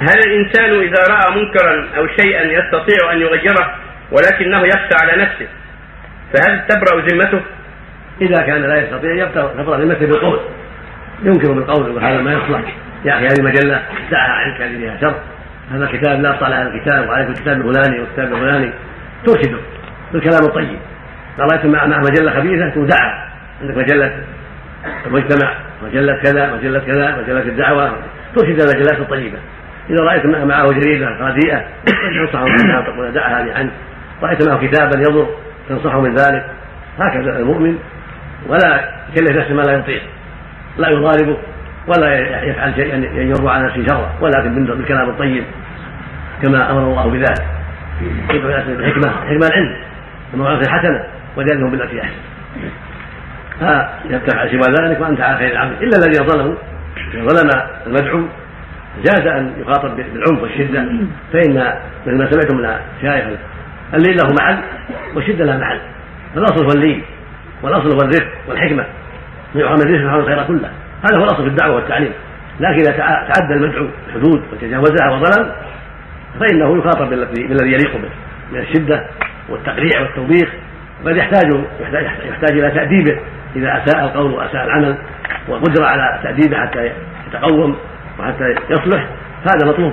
هل الإنسان إذا رأى منكرا أو شيئا يستطيع أن يغيره ولكنه يخشى على نفسه فهل تبرأ ذمته؟ إذا كان لا يستطيع تبرأ ذمته بالقول ينكر بالقول وهذا ما يصلح. يا أخي هذه مجلة دعها عنك هذه فيها شر هذا الكتاب لا طلع على الكتاب وعليك الكتاب الفلاني والكتاب الفلاني. ترشده. بالكلام الطيب. رأيت مع مجلة خبيثة تدعى عندك مجلة المجتمع مجلة كذا مجلة كذا مجلة الدعوة. ترشد المجلات الطيبة. إذا رأيت معه جريدة رديئة تنصحه منها تقول دعها هذه عنك رأيت معه كتابا يضر تنصحه من ذلك. هكذا المؤمن ولا يكلف نفسه ما لا يطيق لا يضاربه ولا يفعل شيئا يجر على نفسه شرا. ولكن بالكلام الطيب كما أمر الله بذلك. يدعو الناس بالحكمه حكمة العلم. الموعظه الحسنه وجادلهم بالتي أحسن. فيفتح سوى ذلك وأنت على خير العمل. إلا الذين ظلموا إذا ظلم المدعو جاز أن يخاطب بالعنف والشدة فإن مثل ما سمعتم من شايخ الليل له محل والشدة لها محل. فالأصل هو اللين والأصل هو الرفق والحكمة. ويعامل الرزق الخير كله. هذا هو الأصل في الدعوة والتعليم. لكن إذا تعدى المدعو الحدود وتجاوزها وظلم فإنه يخاطب بالذي يليق به من الشدة والتقريع والتوبيخ. بل يحتاج يحتاج إلى تأديبه. إذا أساء القول وأساء العمل وقدره على تأديبه حتى يتقوم. وحتى يصلح. هذا مطلوب.